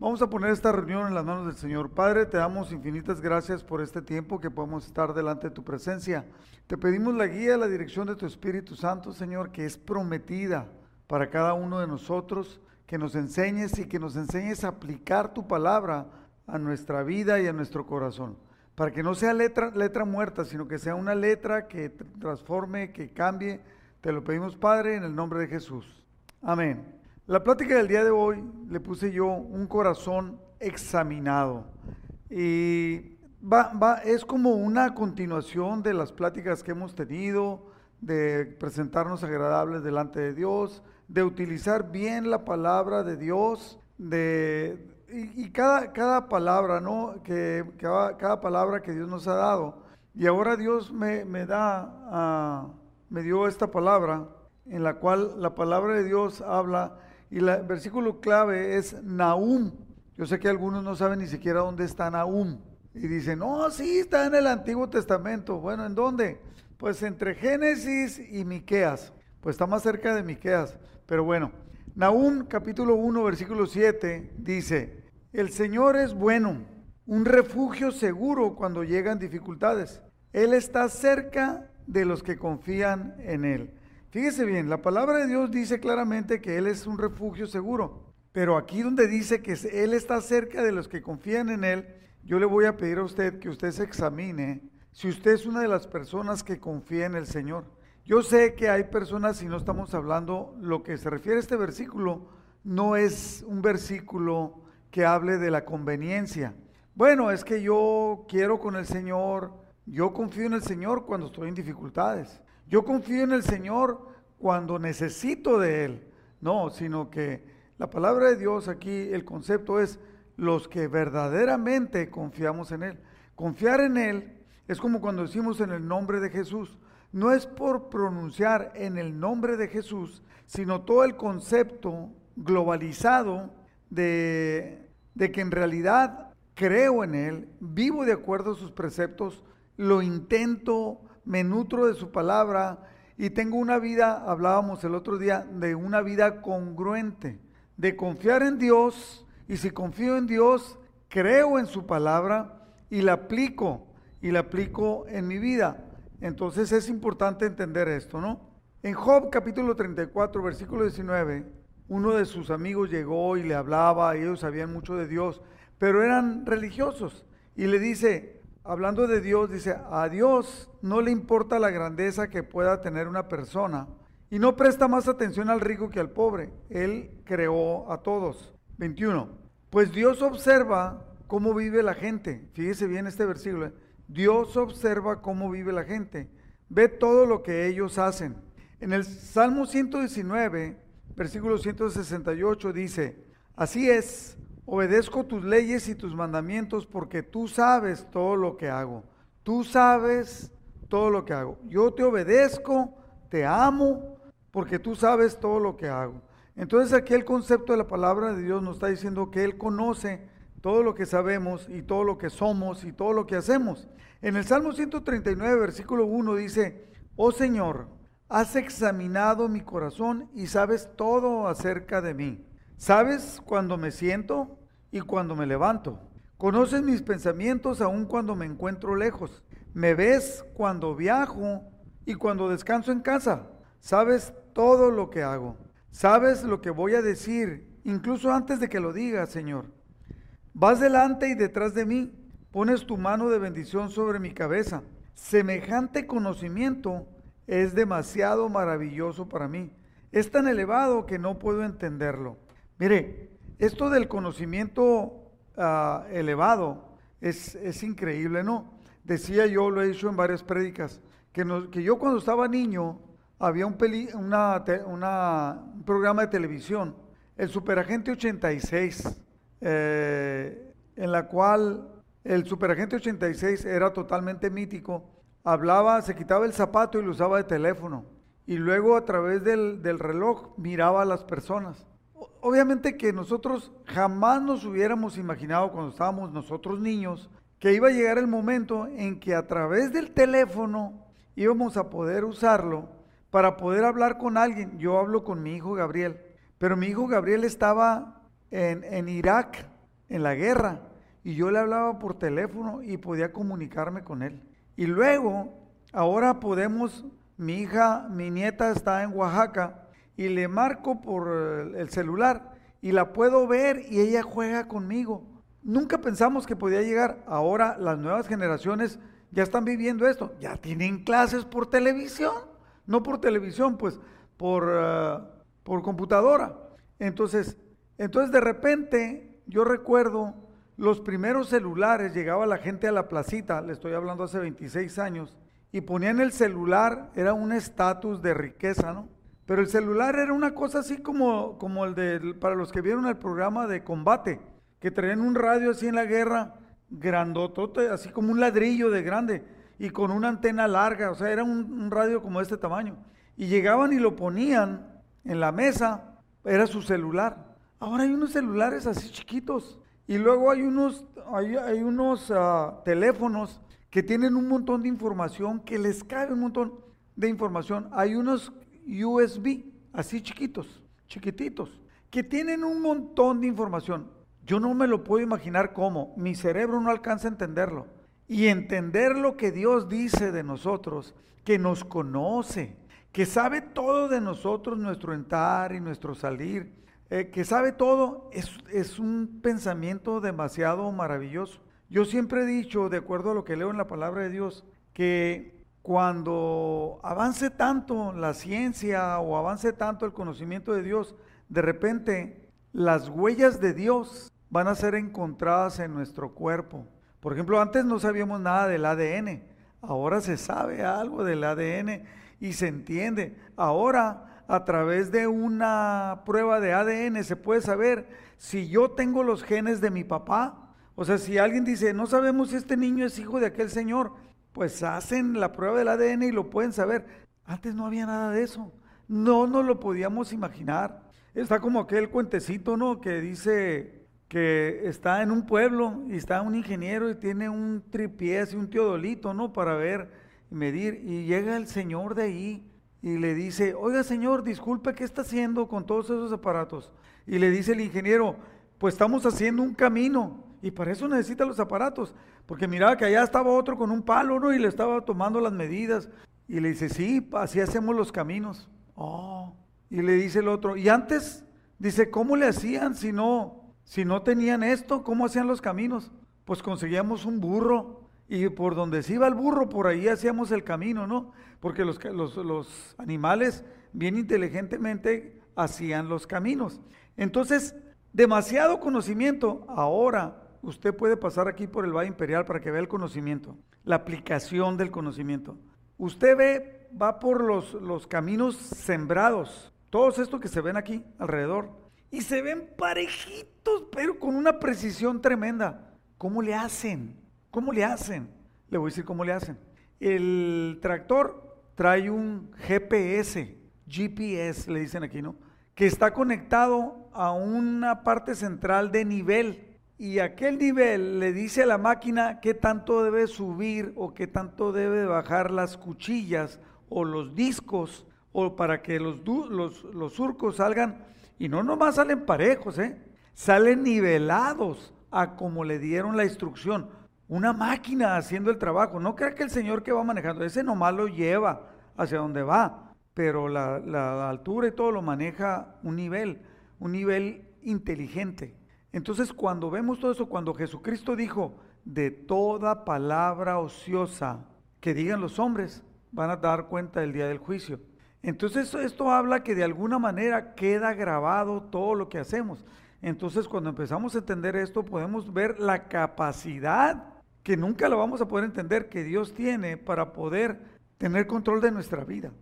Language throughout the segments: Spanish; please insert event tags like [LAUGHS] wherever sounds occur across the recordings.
Vamos a poner esta reunión en las manos del Señor. Padre, te damos infinitas gracias por este tiempo que podemos estar delante de tu presencia. Te pedimos la guía, la dirección de tu Espíritu Santo, Señor, que es prometida para cada uno de nosotros, que nos enseñes y que nos enseñes a aplicar tu palabra a nuestra vida y a nuestro corazón. Para que no sea letra, letra muerta, sino que sea una letra que transforme, que cambie. Te lo pedimos, Padre, en el nombre de Jesús. Amén. La plática del día de hoy le puse yo un corazón examinado. Y va, va, es como una continuación de las pláticas que hemos tenido, de presentarnos agradables delante de Dios, de utilizar bien la palabra de Dios, de, y, cada, cada palabra, ¿no? Que, cada, cada, palabra que Dios nos ha dado. Y ahora Dios me, me da, uh, me dio esta palabra, en la cual la palabra de Dios habla y el versículo clave es Nahum. Yo sé que algunos no saben ni siquiera dónde está Nahum. Y dicen, no, sí, está en el Antiguo Testamento. Bueno, ¿en dónde? Pues entre Génesis y Miqueas. Pues está más cerca de Miqueas. Pero bueno, Nahum capítulo 1, versículo 7 dice, el Señor es bueno, un refugio seguro cuando llegan dificultades. Él está cerca de los que confían en Él. Fíjese bien, la palabra de Dios dice claramente que Él es un refugio seguro, pero aquí donde dice que Él está cerca de los que confían en Él, yo le voy a pedir a usted que usted se examine si usted es una de las personas que confía en el Señor. Yo sé que hay personas, y no estamos hablando, lo que se refiere a este versículo, no es un versículo que hable de la conveniencia. Bueno, es que yo quiero con el Señor, yo confío en el Señor cuando estoy en dificultades. Yo confío en el Señor cuando necesito de Él. No, sino que la palabra de Dios aquí, el concepto es los que verdaderamente confiamos en Él. Confiar en Él es como cuando decimos en el nombre de Jesús. No es por pronunciar en el nombre de Jesús, sino todo el concepto globalizado de, de que en realidad creo en Él, vivo de acuerdo a sus preceptos, lo intento, me nutro de su palabra y tengo una vida, hablábamos el otro día, de una vida congruente, de confiar en Dios y si confío en Dios, creo en su palabra y la aplico y la aplico en mi vida. Entonces es importante entender esto, ¿no? En Job capítulo 34, versículo 19, uno de sus amigos llegó y le hablaba, y ellos sabían mucho de Dios, pero eran religiosos. Y le dice, hablando de Dios, dice, a Dios no le importa la grandeza que pueda tener una persona y no presta más atención al rico que al pobre. Él creó a todos. 21. Pues Dios observa cómo vive la gente. Fíjese bien este versículo. ¿eh? Dios observa cómo vive la gente. Ve todo lo que ellos hacen. En el Salmo 119, versículo 168 dice, así es, Obedezco tus leyes y tus mandamientos porque tú sabes todo lo que hago. Tú sabes todo lo que hago. Yo te obedezco, te amo, porque tú sabes todo lo que hago. Entonces aquí el concepto de la palabra de Dios nos está diciendo que Él conoce todo lo que sabemos y todo lo que somos y todo lo que hacemos. En el Salmo 139, versículo 1 dice, oh Señor, has examinado mi corazón y sabes todo acerca de mí. ¿Sabes cuando me siento y cuando me levanto. Conoces mis pensamientos aun cuando me encuentro lejos. Me ves cuando viajo y cuando descanso en casa. Sabes todo lo que hago. Sabes lo que voy a decir, incluso antes de que lo diga, Señor. Vas delante y detrás de mí. Pones tu mano de bendición sobre mi cabeza. Semejante conocimiento es demasiado maravilloso para mí. Es tan elevado que no puedo entenderlo. Mire, esto del conocimiento ah, elevado es, increíble, ¿no? Decía yo, lo he dicho en varias prédicas, que, que yo cuando estaba niño había un, una, un programa de televisión, el Superagente 86, eh, en la cual el Superagente 86 era totalmente mítico, hablaba, se quitaba el zapato y lo usaba de teléfono, y luego a través del, del reloj miraba a las personas obviamente que nosotros jamás nos hubiéramos imaginado cuando estábamos nosotros niños que iba a llegar el momento en que a través del teléfono íbamos a poder usarlo para poder hablar con alguien. Yo hablo con mi hijo Gabriel, pero mi hijo Gabriel estaba en, Irak en la guerra y yo le hablaba por teléfono y podía comunicarme con él. Y luego, ahora podemos, mi hija, mi nieta está en Oaxaca y le marco por el celular y la puedo ver y ella juega conmigo. Nunca pensamos que podía llegar. Ahora las nuevas generaciones ya están viviendo esto. Ya tienen clases por televisión. No por televisión, pues por, eh, por computadora. Entonces, entonces de repente yo recuerdo los primeros celulares, llegaba la gente a la placita, le estoy hablando hace 26 años, y ponían el celular, era un estatus de riqueza, ¿no? Pero el celular era una cosa así como, como el de, para los que vieron el programa de combate, que traían un radio así en la guerra, grandotote, así como un ladrillo de grande, y con una antena larga, o sea, era un, radio como este tamaño. Y llegaban y lo ponían en la mesa, era su celular. Ahora hay unos celulares así chiquitos. Y luego hay unos, hay, hay unos uh, teléfonos que tienen un montón de información, que les cabe un montón de información. Hay unos USB, así chiquitos, chiquititos, que tienen un montón de información. Yo no me lo puedo imaginar cómo, mi cerebro no alcanza a entenderlo. Y entender lo que Dios dice de nosotros, que nos conoce, que sabe todo de nosotros, nuestro entrar y nuestro salir, eh, que sabe todo, es, es un pensamiento demasiado maravilloso. Yo siempre he dicho, de acuerdo a lo que leo en la palabra de Dios, que cuando avance tanto la ciencia o avance tanto el conocimiento de Dios, de repente las huellas de Dios van a ser encontradas en nuestro cuerpo. Por ejemplo, antes no sabíamos nada del ADN, ahora se sabe algo del ADN y se entiende. Ahora, a través de una prueba de ADN se puede saber si yo tengo los genes de mi papá. O sea, si alguien dice, no sabemos si este niño es hijo de aquel señor, pues hacen la prueba del ADN y lo pueden saber. Antes no había nada de eso. No nos lo podíamos imaginar. Está como aquel cuentecito, ¿no? Que dice que está en un pueblo y está un ingeniero y tiene un tripié, y un teodolito, ¿no? Para ver y medir. Y llega el señor de ahí y le dice, oiga señor, disculpe, ¿qué está haciendo con todos esos aparatos? Y le dice el ingeniero, pues estamos haciendo un camino y para eso necesita los aparatos, porque miraba que allá estaba otro con un palo, ¿no? Y le estaba tomando las medidas. Y le dice, sí, así hacemos los caminos. Oh. Y le dice el otro, y antes, dice, ¿cómo le hacían si no, si no tenían esto? ¿Cómo hacían los caminos? Pues conseguíamos un burro y por donde se iba el burro, por ahí hacíamos el camino, ¿no? Porque los, los, los animales bien inteligentemente hacían los caminos. Entonces, demasiado conocimiento ahora usted puede pasar aquí por el Valle Imperial para que vea el conocimiento, la aplicación del conocimiento. Usted ve, va por los, los caminos sembrados, todos estos que se ven aquí alrededor, y se ven parejitos, pero con una precisión tremenda. ¿Cómo le hacen? ¿Cómo le hacen? Le voy a decir cómo le hacen. El tractor trae un GPS, GPS le dicen aquí, ¿no? Que está conectado a una parte central de nivel y aquel nivel le dice a la máquina qué tanto debe subir o qué tanto debe bajar las cuchillas o los discos o para que los, los, los surcos salgan, y no nomás salen parejos, ¿eh? salen nivelados a como le dieron la instrucción. Una máquina haciendo el trabajo. No crea que el señor que va manejando, ese nomás lo lleva hacia donde va, pero la, la altura y todo lo maneja un nivel, un nivel inteligente. Entonces cuando vemos todo eso, cuando Jesucristo dijo, de toda palabra ociosa que digan los hombres, van a dar cuenta del día del juicio. Entonces esto habla que de alguna manera queda grabado todo lo que hacemos. Entonces cuando empezamos a entender esto podemos ver la capacidad que nunca lo vamos a poder entender que Dios tiene para poder tener control de nuestra vida.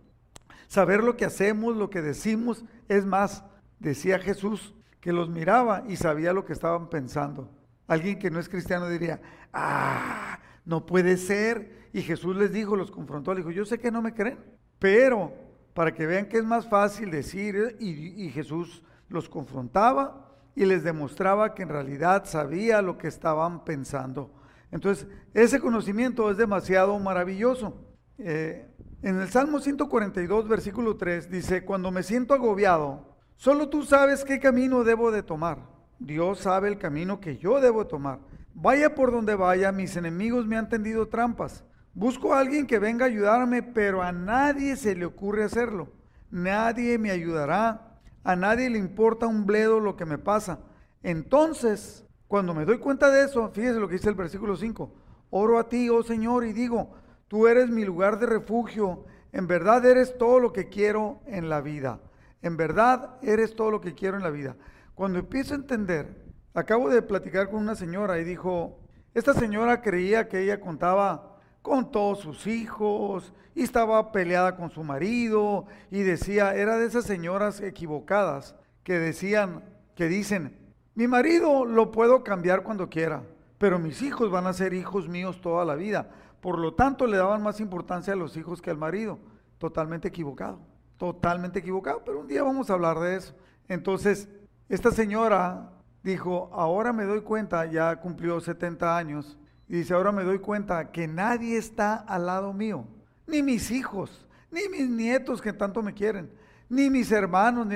Saber lo que hacemos, lo que decimos, es más, decía Jesús, que los miraba y sabía lo que estaban pensando. Alguien que no es cristiano diría, ah, no puede ser. Y Jesús les dijo, los confrontó, le dijo, yo sé que no me creen, pero para que vean que es más fácil decir, y, Jesús los confrontaba y les demostraba que en realidad sabía lo que estaban pensando. Entonces, ese conocimiento es demasiado maravilloso. Eh, en el Salmo 142, versículo 3, dice, cuando me siento agobiado, Solo tú sabes qué camino debo de tomar. Dios sabe el camino que yo debo tomar. Vaya por donde vaya, mis enemigos me han tendido trampas. Busco a alguien que venga a ayudarme, pero a nadie se le ocurre hacerlo. Nadie me ayudará. A nadie le importa un bledo lo que me pasa. Entonces, cuando me doy cuenta de eso, fíjese lo que dice el versículo 5. Oro a ti, oh Señor, y digo, tú eres mi lugar de refugio. En verdad eres todo lo que quiero en la vida. En verdad eres todo lo que quiero en la vida. Cuando empiezo a entender, acabo de platicar con una señora y dijo, esta señora creía que ella contaba con todos sus hijos y estaba peleada con su marido y decía, era de esas señoras equivocadas que decían, que dicen, mi marido lo puedo cambiar cuando quiera, pero mis hijos van a ser hijos míos toda la vida. Por lo tanto, le daban más importancia a los hijos que al marido. Totalmente equivocado, totalmente equivocado, pero un día vamos a hablar de eso. Entonces, esta señora dijo, ahora me doy cuenta, ya cumplió 70 años, y dice, ahora me doy cuenta que nadie está al lado mío, ni mis hijos, ni mis nietos que tanto me quieren, ni mis hermanos.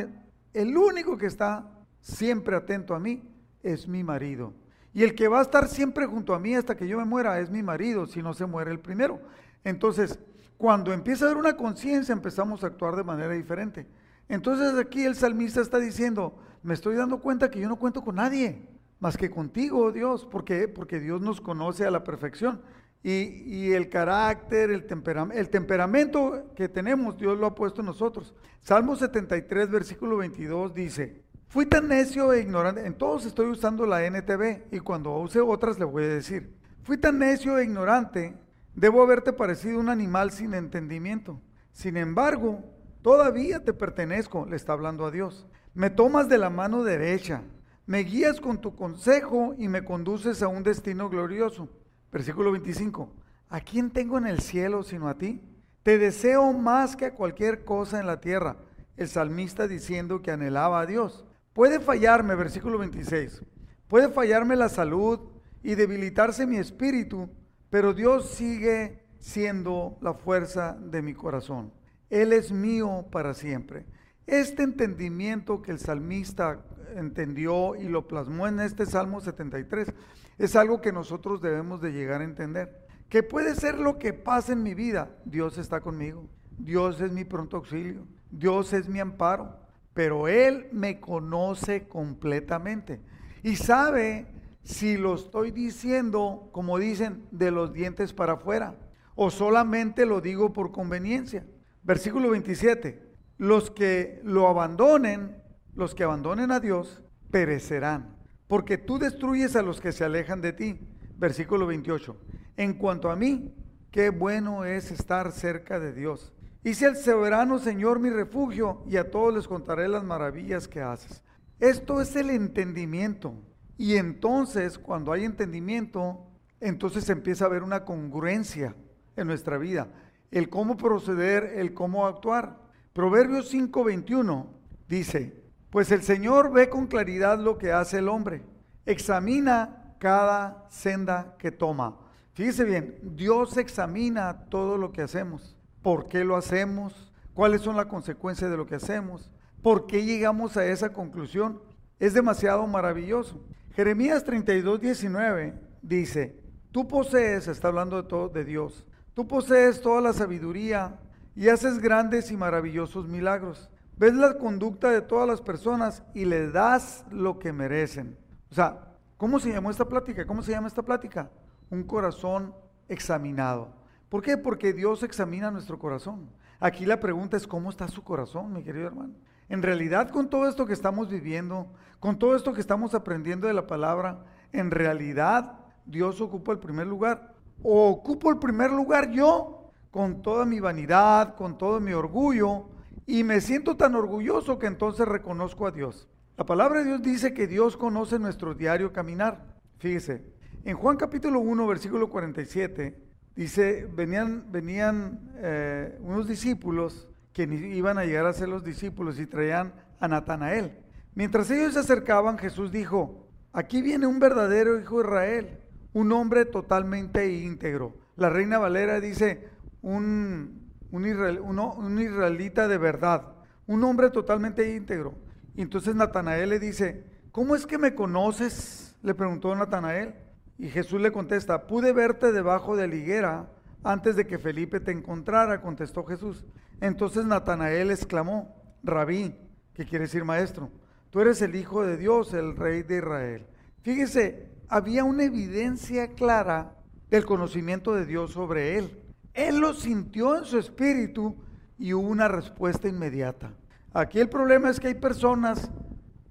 El único que está siempre atento a mí es mi marido. Y el que va a estar siempre junto a mí hasta que yo me muera es mi marido, si no se muere el primero. Entonces, cuando empieza a haber una conciencia, empezamos a actuar de manera diferente. Entonces aquí el salmista está diciendo, me estoy dando cuenta que yo no cuento con nadie más que contigo, Dios. ¿Por qué? Porque Dios nos conoce a la perfección. Y, el carácter, el, el temperamento que tenemos, Dios lo ha puesto en nosotros. Salmo 73, versículo 22 dice, fui tan necio e ignorante, en todos estoy usando la NTV y cuando use otras le voy a decir, fui tan necio e ignorante, debo haberte parecido un animal sin entendimiento. Sin embargo, todavía te pertenezco, le está hablando a Dios. Me tomas de la mano derecha, me guías con tu consejo y me conduces a un destino glorioso. Versículo 25. ¿A quién tengo en el cielo sino a ti? Te deseo más que a cualquier cosa en la tierra. El salmista diciendo que anhelaba a Dios. Puede fallarme, versículo 26. Puede fallarme la salud y debilitarse mi espíritu, pero Dios sigue siendo la fuerza de mi corazón. Él es mío para siempre. Este entendimiento que el salmista entendió y lo plasmó en este Salmo 73 es algo que nosotros debemos de llegar a entender. Que puede ser lo que pase en mi vida, Dios está conmigo, Dios es mi pronto auxilio, Dios es mi amparo, pero Él me conoce completamente y sabe si lo estoy diciendo, como dicen, de los dientes para afuera, o solamente lo digo por conveniencia. Versículo 27 los que lo abandonen, los que abandonen a Dios, perecerán, porque tú destruyes a los que se alejan de ti. Versículo 28. En cuanto a mí, qué bueno es estar cerca de Dios. Hice al soberano Señor mi refugio y a todos les contaré las maravillas que haces. Esto es el entendimiento. Y entonces, cuando hay entendimiento, entonces empieza a haber una congruencia en nuestra vida. El cómo proceder, el cómo actuar. Proverbios 5:21 dice, pues el Señor ve con claridad lo que hace el hombre, examina cada senda que toma. Fíjese bien, Dios examina todo lo que hacemos, por qué lo hacemos, cuáles son las consecuencias de lo que hacemos, por qué llegamos a esa conclusión. Es demasiado maravilloso. Jeremías 32, 19 dice, tú posees, está hablando de todo de Dios, tú posees toda la sabiduría y haces grandes y maravillosos milagros. Ves la conducta de todas las personas y le das lo que merecen. O sea, ¿cómo se llamó esta plática? ¿Cómo se llama esta plática? Un corazón examinado. ¿Por qué? Porque Dios examina nuestro corazón. Aquí la pregunta es, ¿cómo está su corazón, mi querido hermano? En realidad, con todo esto que estamos viviendo, con todo esto que estamos aprendiendo de la palabra, en realidad Dios ocupa el primer lugar. ¿O ocupo el primer lugar yo con toda mi vanidad, con todo mi orgullo, y me siento tan orgulloso que entonces reconozco a Dios. La palabra de Dios dice que Dios conoce nuestro diario caminar. Fíjese, en Juan capítulo 1, versículo 47, dice, venían, venían eh, unos discípulos que iban a llegar a ser los discípulos y traían a Natanael. Mientras ellos se acercaban, Jesús dijo, aquí viene un verdadero hijo de Israel, un hombre totalmente íntegro. La reina Valera dice, un, un, israelita de verdad, un hombre totalmente íntegro. Y entonces Natanael le dice, ¿cómo es que me conoces? Le preguntó Natanael. Y Jesús le contesta, pude verte debajo de la higuera antes de que Felipe te encontrara, contestó Jesús. Entonces Natanael exclamó, Rabí, que quiere decir maestro, tú eres el Hijo de Dios, el Rey de Israel. Fíjese, había una evidencia clara del conocimiento de Dios sobre él. Él lo sintió en su espíritu y hubo una respuesta inmediata. Aquí el problema es que hay personas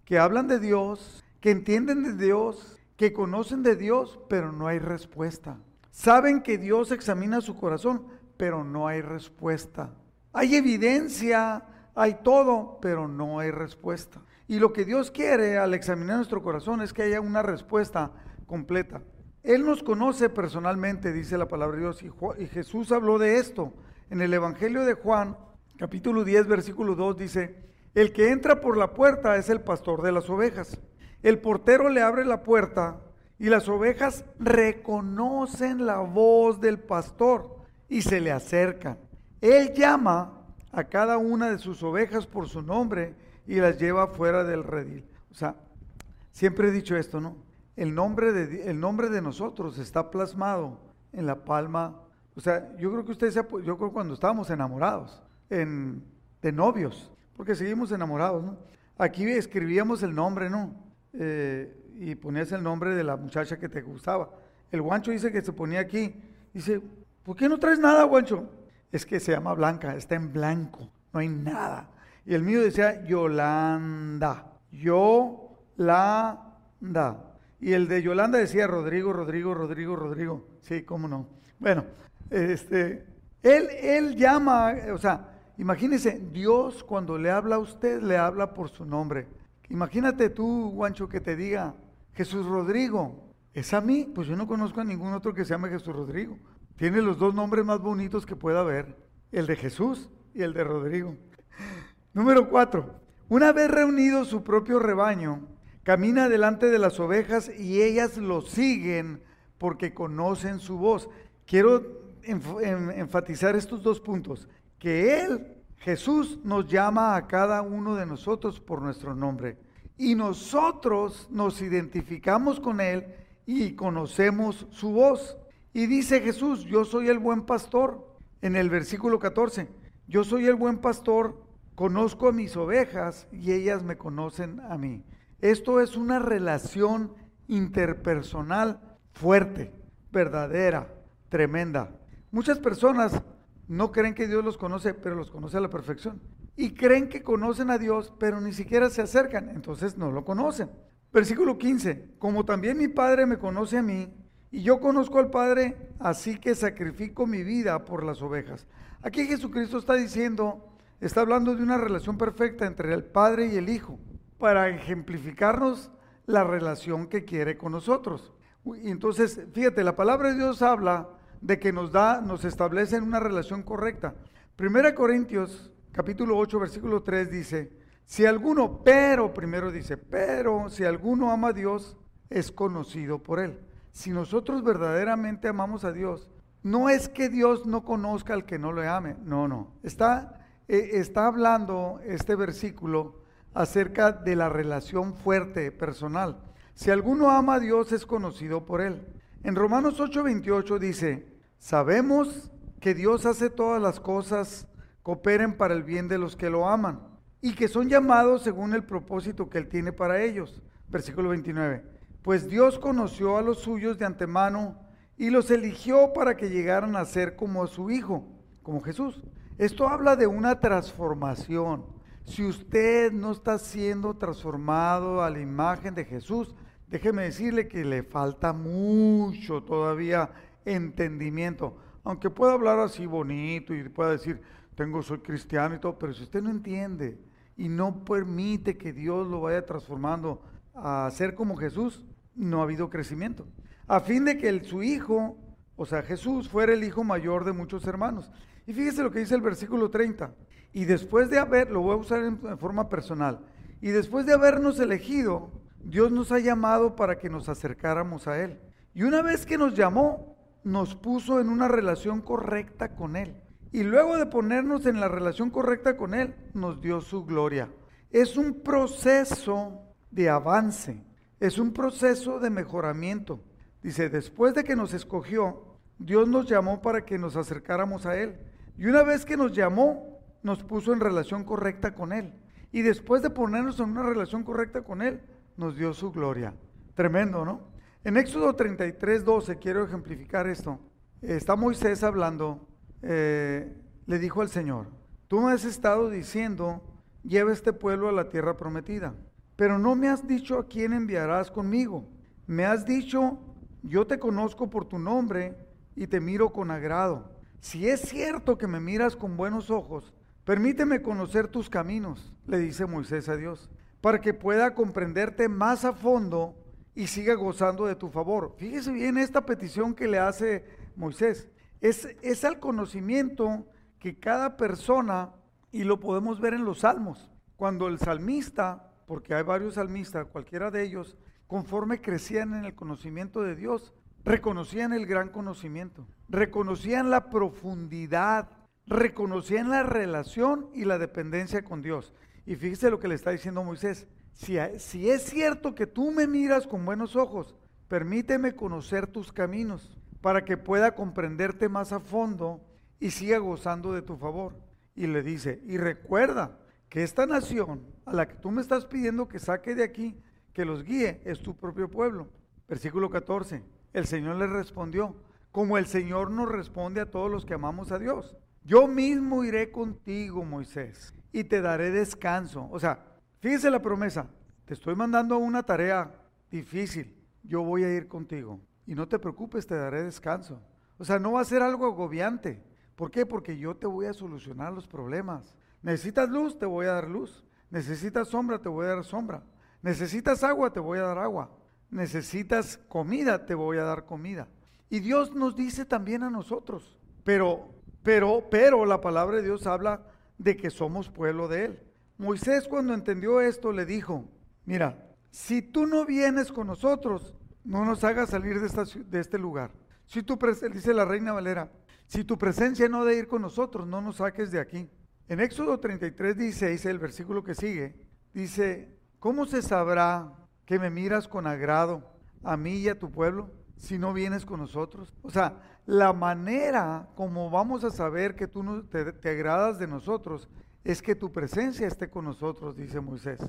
que hablan de Dios, que entienden de Dios, que conocen de Dios, pero no hay respuesta. Saben que Dios examina su corazón, pero no hay respuesta. Hay evidencia, hay todo, pero no hay respuesta. Y lo que Dios quiere al examinar nuestro corazón es que haya una respuesta completa. Él nos conoce personalmente, dice la palabra de Dios, y, Jesús habló de esto. En el Evangelio de Juan, capítulo 10, versículo 2, dice, el que entra por la puerta es el pastor de las ovejas. El portero le abre la puerta y las ovejas reconocen la voz del pastor y se le acercan. Él llama a cada una de sus ovejas por su nombre y las lleva fuera del redil. O sea, siempre he dicho esto, ¿no? El nombre de, el nombre de nosotros está plasmado en la palma. O sea, yo creo que ustedes, yo creo cuando estábamos enamorados, en, de novios, porque seguimos enamorados, ¿no? Aquí escribíamos el nombre, ¿no? Eh, y ponías el nombre de la muchacha que te gustaba. El guancho dice que se ponía aquí. Dice, ¿por qué no traes nada, guancho? Es que se llama Blanca, está en blanco, no hay nada. Y el mío decía Yolanda, Yolanda. Y el de Yolanda decía Rodrigo, Rodrigo, Rodrigo, Rodrigo. Sí, cómo no. Bueno, este, él, él llama, o sea, imagínese, Dios cuando le habla a usted, le habla por su nombre. Imagínate tú, Guancho, que te diga, Jesús Rodrigo, ¿es a mí? Pues yo no conozco a ningún otro que se llame Jesús Rodrigo. Tiene los dos nombres más bonitos que pueda haber, el de Jesús y el de Rodrigo. [LAUGHS] Número cuatro, una vez reunido su propio rebaño, camina delante de las ovejas y ellas lo siguen porque conocen su voz. Quiero enfatizar estos dos puntos, que Él, Jesús, nos llama a cada uno de nosotros por nuestro nombre y nosotros nos identificamos con Él y conocemos su voz. Y dice Jesús, yo soy el buen pastor, en el versículo 14, yo soy el buen pastor, conozco a mis ovejas y ellas me conocen a mí. Esto es una relación interpersonal fuerte, verdadera, tremenda. Muchas personas no creen que Dios los conoce, pero los conoce a la perfección y creen que conocen a Dios, pero ni siquiera se acercan, entonces no lo conocen. Versículo 15, como también mi Padre me conoce a mí, y yo conozco al Padre, así que sacrifico mi vida por las ovejas. Aquí Jesucristo está diciendo, está hablando de una relación perfecta entre el Padre y el Hijo, para ejemplificarnos la relación que quiere con nosotros. Y entonces, fíjate, la palabra de Dios habla de que nos da, nos establece en una relación correcta. Primera Corintios capítulo 8, versículo 3 dice, si alguno, pero, primero dice, pero si alguno ama a Dios, es conocido por él. Si nosotros verdaderamente amamos a Dios, no es que Dios no conozca al que no le ame, no, no. Está, eh, está hablando este versículo acerca de la relación fuerte, personal. Si alguno ama a Dios, es conocido por él. En Romanos 8, 28 dice, sabemos que Dios hace todas las cosas cooperen para el bien de los que lo aman y que son llamados según el propósito que Él tiene para ellos. Versículo 29. Pues Dios conoció a los suyos de antemano y los eligió para que llegaran a ser como su Hijo, como Jesús. Esto habla de una transformación. Si usted no está siendo transformado a la imagen de Jesús, déjeme decirle que le falta mucho todavía entendimiento. Aunque pueda hablar así bonito y pueda decir, tengo, soy cristiano y todo, pero si usted no entiende y no permite que Dios lo vaya transformando a ser como Jesús, no ha habido crecimiento. A fin de que su hijo, o sea, Jesús, fuera el hijo mayor de muchos hermanos. Y fíjese lo que dice el versículo 30. Y después de haber, lo voy a usar en, en forma personal, y después de habernos elegido, Dios nos ha llamado para que nos acercáramos a Él. Y una vez que nos llamó, nos puso en una relación correcta con Él. Y luego de ponernos en la relación correcta con Él, nos dio su gloria. Es un proceso de avance, es un proceso de mejoramiento. Dice, después de que nos escogió, Dios nos llamó para que nos acercáramos a Él. Y una vez que nos llamó, nos puso en relación correcta con Él. Y después de ponernos en una relación correcta con Él, nos dio su gloria. Tremendo, ¿no? En Éxodo 33, 12, quiero ejemplificar esto. Está Moisés hablando, eh, le dijo al Señor, tú me has estado diciendo, lleva este pueblo a la tierra prometida, pero no me has dicho a quién enviarás conmigo. Me has dicho, yo te conozco por tu nombre y te miro con agrado. Si es cierto que me miras con buenos ojos, permíteme conocer tus caminos, le dice Moisés a Dios, para que pueda comprenderte más a fondo y siga gozando de tu favor. Fíjese bien esta petición que le hace Moisés. Es, es al conocimiento que cada persona, y lo podemos ver en los salmos, cuando el salmista, porque hay varios salmistas, cualquiera de ellos, conforme crecían en el conocimiento de Dios, reconocían el gran conocimiento, reconocían la profundidad, reconocían la relación y la dependencia con Dios. Y fíjese lo que le está diciendo Moisés, si, si es cierto que tú me miras con buenos ojos, permíteme conocer tus caminos para que pueda comprenderte más a fondo y siga gozando de tu favor. Y le dice, y recuerda que esta nación a la que tú me estás pidiendo que saque de aquí, que los guíe, es tu propio pueblo. Versículo 14. El Señor le respondió, como el Señor nos responde a todos los que amamos a Dios. Yo mismo iré contigo, Moisés, y te daré descanso. O sea, fíjese la promesa, te estoy mandando una tarea difícil, yo voy a ir contigo. Y no te preocupes, te daré descanso. O sea, no va a ser algo agobiante. ¿Por qué? Porque yo te voy a solucionar los problemas. Necesitas luz, te voy a dar luz. Necesitas sombra, te voy a dar sombra. Necesitas agua, te voy a dar agua necesitas comida, te voy a dar comida. Y Dios nos dice también a nosotros, pero, pero, pero la palabra de Dios habla de que somos pueblo de Él. Moisés cuando entendió esto le dijo, mira, si tú no vienes con nosotros, no nos hagas salir de, este lugar. Si tu dice la reina Valera, si tu presencia no de ir con nosotros, no nos saques de aquí. En Éxodo 33, 16, el versículo que sigue, dice, ¿cómo se sabrá que me miras con agrado a mí y a tu pueblo si no vienes con nosotros? O sea, la manera como vamos a saber que tú te, te agradas de nosotros es que tu presencia esté con nosotros, dice Moisés.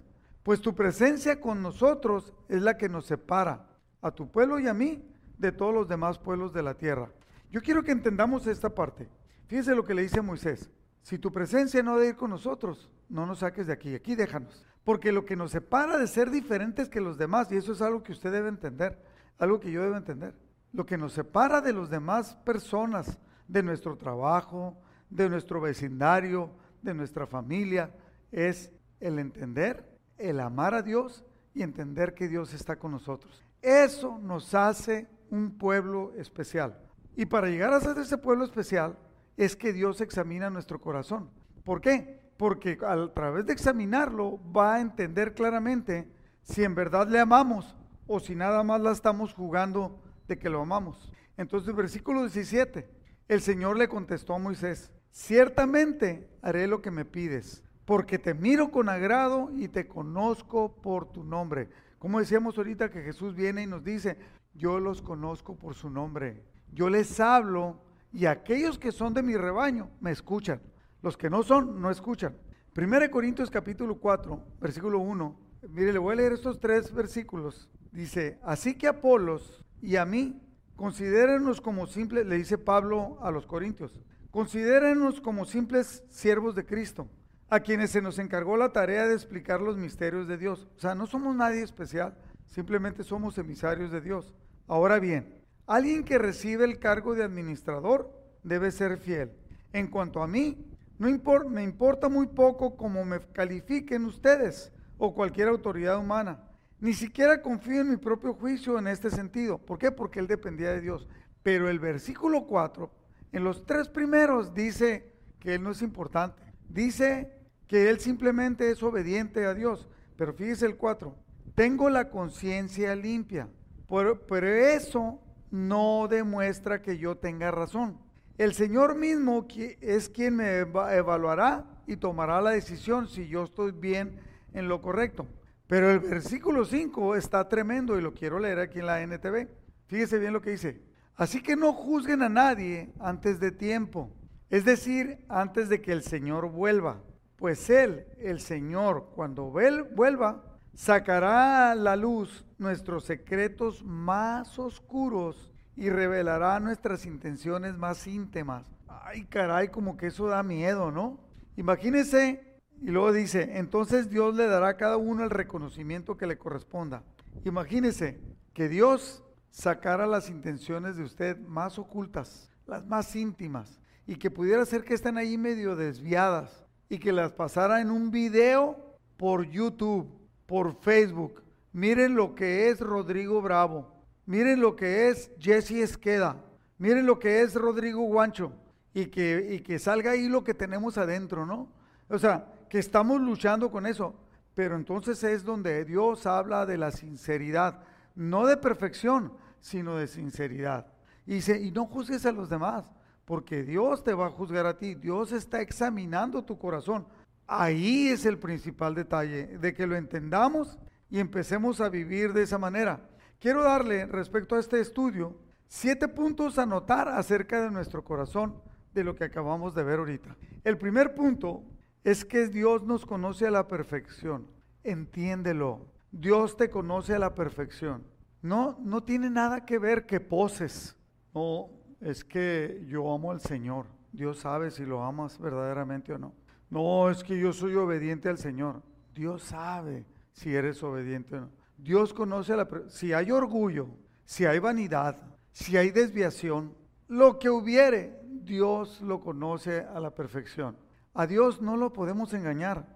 Pues tu presencia con nosotros es la que nos separa a tu pueblo y a mí de todos los demás pueblos de la tierra. Yo quiero que entendamos esta parte. Fíjese lo que le dice Moisés. Si tu presencia no de ir con nosotros, no nos saques de aquí, aquí déjanos. Porque lo que nos separa de ser diferentes que los demás, y eso es algo que usted debe entender, algo que yo debo entender, lo que nos separa de los demás personas, de nuestro trabajo, de nuestro vecindario, de nuestra familia, es el entender, el amar a Dios y entender que Dios está con nosotros. Eso nos hace un pueblo especial. Y para llegar a ser ese pueblo especial es que Dios examina nuestro corazón. ¿Por qué? porque a través de examinarlo va a entender claramente si en verdad le amamos o si nada más la estamos jugando de que lo amamos. Entonces, versículo 17, el Señor le contestó a Moisés, ciertamente haré lo que me pides, porque te miro con agrado y te conozco por tu nombre. Como decíamos ahorita que Jesús viene y nos dice, yo los conozco por su nombre, yo les hablo y aquellos que son de mi rebaño me escuchan. Los que no son, no escuchan. 1 Corintios capítulo 4, versículo 1. Mire, le voy a leer estos tres versículos. Dice, así que Apolos y a mí, considérenos como simples, le dice Pablo a los Corintios, considérenos como simples siervos de Cristo, a quienes se nos encargó la tarea de explicar los misterios de Dios. O sea, no somos nadie especial, simplemente somos emisarios de Dios. Ahora bien, alguien que recibe el cargo de administrador debe ser fiel. En cuanto a mí, no me importa muy poco cómo me califiquen ustedes o cualquier autoridad humana. Ni siquiera confío en mi propio juicio en este sentido. ¿Por qué? Porque él dependía de Dios. Pero el versículo 4, en los tres primeros, dice que él no es importante. Dice que él simplemente es obediente a Dios. Pero fíjese el 4, tengo la conciencia limpia. pero eso no demuestra que yo tenga razón. El Señor mismo es quien me evaluará y tomará la decisión si yo estoy bien en lo correcto. Pero el versículo 5 está tremendo y lo quiero leer aquí en la NTV. Fíjese bien lo que dice. Así que no juzguen a nadie antes de tiempo, es decir, antes de que el Señor vuelva. Pues Él, el Señor, cuando vuelva, sacará a la luz nuestros secretos más oscuros y revelará nuestras intenciones más íntimas. Ay, caray, como que eso da miedo, ¿no? Imagínese, y luego dice, entonces Dios le dará a cada uno el reconocimiento que le corresponda. Imagínese que Dios sacara las intenciones de usted más ocultas, las más íntimas, y que pudiera ser que estén ahí medio desviadas y que las pasara en un video por YouTube, por Facebook. Miren lo que es Rodrigo Bravo. Miren lo que es Jesse Esqueda. Miren lo que es Rodrigo Guancho. Y que, y que salga ahí lo que tenemos adentro, ¿no? O sea, que estamos luchando con eso. Pero entonces es donde Dios habla de la sinceridad. No de perfección, sino de sinceridad. Y, dice, y no juzgues a los demás, porque Dios te va a juzgar a ti. Dios está examinando tu corazón. Ahí es el principal detalle, de que lo entendamos y empecemos a vivir de esa manera. Quiero darle, respecto a este estudio, siete puntos a notar acerca de nuestro corazón, de lo que acabamos de ver ahorita. El primer punto es que Dios nos conoce a la perfección. Entiéndelo. Dios te conoce a la perfección. No, no tiene nada que ver que poses. No, es que yo amo al Señor. Dios sabe si lo amas verdaderamente o no. No, es que yo soy obediente al Señor. Dios sabe si eres obediente o no. Dios conoce la... Si hay orgullo, si hay vanidad, si hay desviación, lo que hubiere, Dios lo conoce a la perfección. A Dios no lo podemos engañar.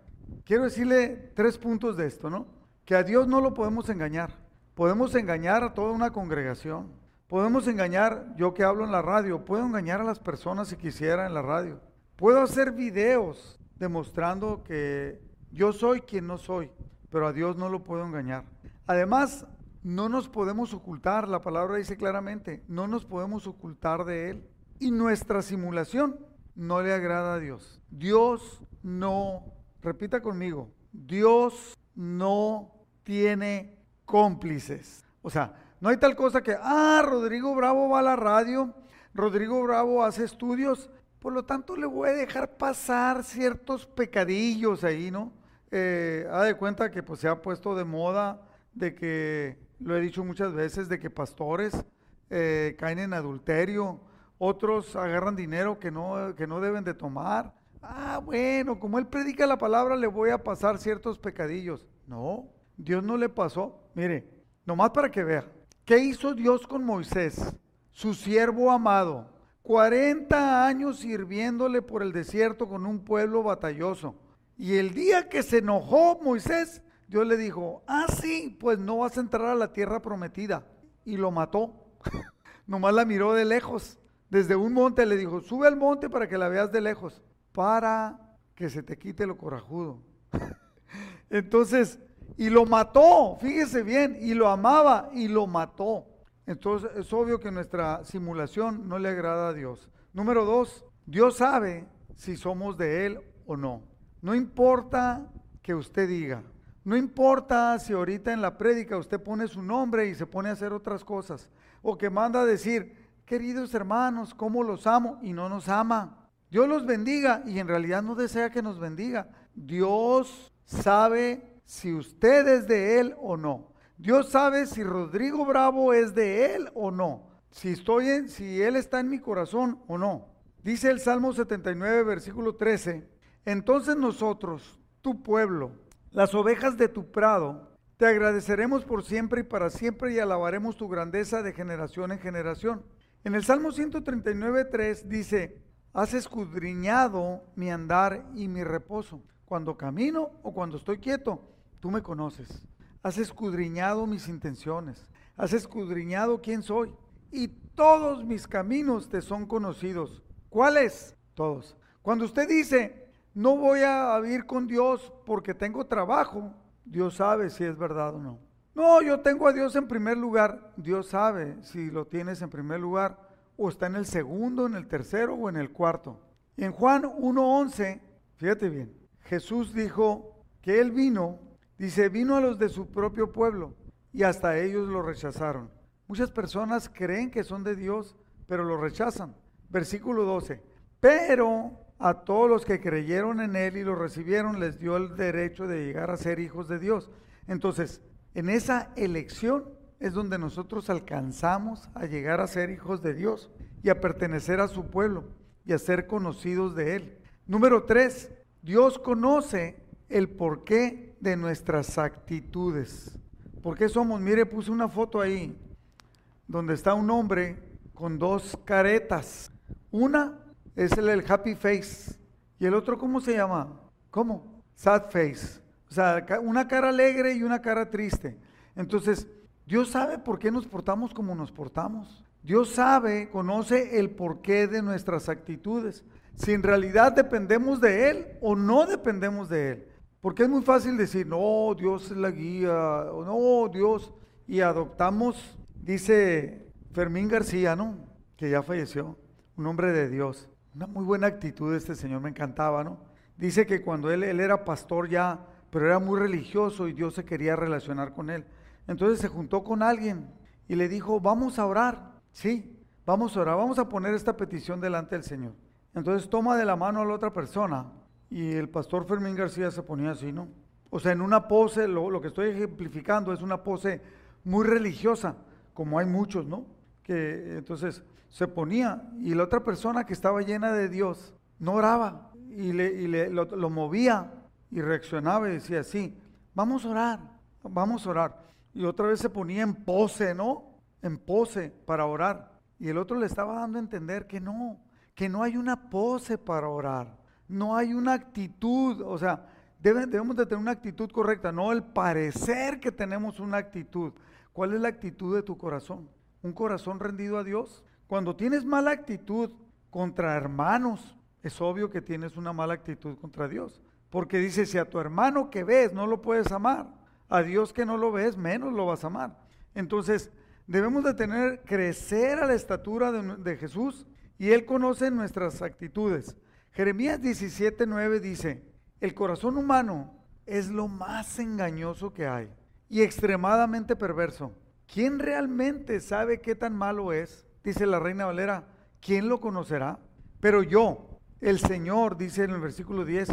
Quiero decirle tres puntos de esto, ¿no? Que a Dios no lo podemos engañar. Podemos engañar a toda una congregación. Podemos engañar, yo que hablo en la radio, puedo engañar a las personas si quisiera en la radio. Puedo hacer videos demostrando que yo soy quien no soy, pero a Dios no lo puedo engañar. Además, no nos podemos ocultar, la palabra dice claramente, no nos podemos ocultar de Él. Y nuestra simulación no le agrada a Dios. Dios no, repita conmigo, Dios no tiene cómplices. O sea, no hay tal cosa que, ah, Rodrigo Bravo va a la radio, Rodrigo Bravo hace estudios, por lo tanto, le voy a dejar pasar ciertos pecadillos ahí, ¿no? Eh, ha de cuenta que pues se ha puesto de moda de que, lo he dicho muchas veces, de que pastores eh, caen en adulterio, otros agarran dinero que no, que no deben de tomar. Ah, bueno, como él predica la palabra, le voy a pasar ciertos pecadillos. No, Dios no le pasó. Mire, nomás para que vea, ¿qué hizo Dios con Moisés, su siervo amado? 40 años sirviéndole por el desierto con un pueblo batalloso. Y el día que se enojó Moisés, Dios le dijo, ah, sí, pues no vas a entrar a la tierra prometida. Y lo mató. [LAUGHS] Nomás la miró de lejos. Desde un monte le dijo, sube al monte para que la veas de lejos, para que se te quite lo corajudo. [LAUGHS] Entonces, y lo mató, fíjese bien, y lo amaba y lo mató. Entonces es obvio que nuestra simulación no le agrada a Dios. Número dos, Dios sabe si somos de Él o no. No importa que usted diga, no importa si ahorita en la prédica usted pone su nombre y se pone a hacer otras cosas, o que manda a decir, queridos hermanos, ¿cómo los amo? Y no nos ama. Dios los bendiga y en realidad no desea que nos bendiga. Dios sabe si usted es de Él o no. Dios sabe si Rodrigo Bravo es de él o no. Si estoy en, si él está en mi corazón o no. Dice el Salmo 79, versículo 13. Entonces nosotros, tu pueblo, las ovejas de tu prado, te agradeceremos por siempre y para siempre y alabaremos tu grandeza de generación en generación. En el Salmo 139, 3 dice, has escudriñado mi andar y mi reposo. Cuando camino o cuando estoy quieto, tú me conoces. Has escudriñado mis intenciones. Has escudriñado quién soy. Y todos mis caminos te son conocidos. ¿Cuáles? Todos. Cuando usted dice, no voy a vivir con Dios porque tengo trabajo, Dios sabe si es verdad o no. No, yo tengo a Dios en primer lugar. Dios sabe si lo tienes en primer lugar o está en el segundo, en el tercero o en el cuarto. en Juan 1.11, fíjate bien, Jesús dijo que Él vino Dice, vino a los de su propio pueblo y hasta ellos lo rechazaron. Muchas personas creen que son de Dios, pero lo rechazan. Versículo 12. Pero a todos los que creyeron en Él y lo recibieron les dio el derecho de llegar a ser hijos de Dios. Entonces, en esa elección es donde nosotros alcanzamos a llegar a ser hijos de Dios y a pertenecer a su pueblo y a ser conocidos de Él. Número tres, Dios conoce el porqué de nuestras actitudes. ¿Por qué somos? Mire, puse una foto ahí donde está un hombre con dos caretas. Una es el, el happy face y el otro, ¿cómo se llama? ¿Cómo? Sad face. O sea, una cara alegre y una cara triste. Entonces, Dios sabe por qué nos portamos como nos portamos. Dios sabe, conoce el porqué de nuestras actitudes. Si en realidad dependemos de Él o no dependemos de Él. Porque es muy fácil decir, no, Dios es la guía, o no, Dios. Y adoptamos, dice Fermín García, ¿no? Que ya falleció, un hombre de Dios. Una muy buena actitud de este señor, me encantaba, ¿no? Dice que cuando él, él era pastor ya, pero era muy religioso y Dios se quería relacionar con él. Entonces se juntó con alguien y le dijo, vamos a orar. Sí, vamos a orar, vamos a poner esta petición delante del Señor. Entonces toma de la mano a la otra persona y el pastor Fermín García se ponía así, ¿no? O sea, en una pose, lo, que estoy ejemplificando es una pose muy religiosa, como hay muchos, ¿no? Que entonces se ponía y la otra persona que estaba llena de Dios no oraba y, le, lo, movía y reaccionaba y decía, sí, vamos a orar, vamos a orar y otra vez se ponía en pose, ¿no? En pose para orar. Y el otro le estaba dando a entender que no, que no hay una pose para orar, no hay una actitud, o sea, debemos de tener una actitud correcta, no el parecer que tenemos una actitud. ¿Cuál es la actitud de tu corazón? ¿Un corazón rendido a Dios? Cuando tienes mala actitud contra hermanos, es obvio que tienes una mala actitud contra Dios. Porque dice, si a tu hermano que ves no lo puedes amar, a Dios que no lo ves, menos lo vas a amar. Entonces, debemos de tener, crecer a la estatura de, Jesús y Él conoce nuestras actitudes. Jeremías 17:9 dice, el corazón humano es lo más engañoso que hay y extremadamente perverso. ¿Quién realmente sabe qué tan malo es? Dice la reina Valera, ¿quién lo conocerá? Pero yo, el Señor, dice en el versículo 10,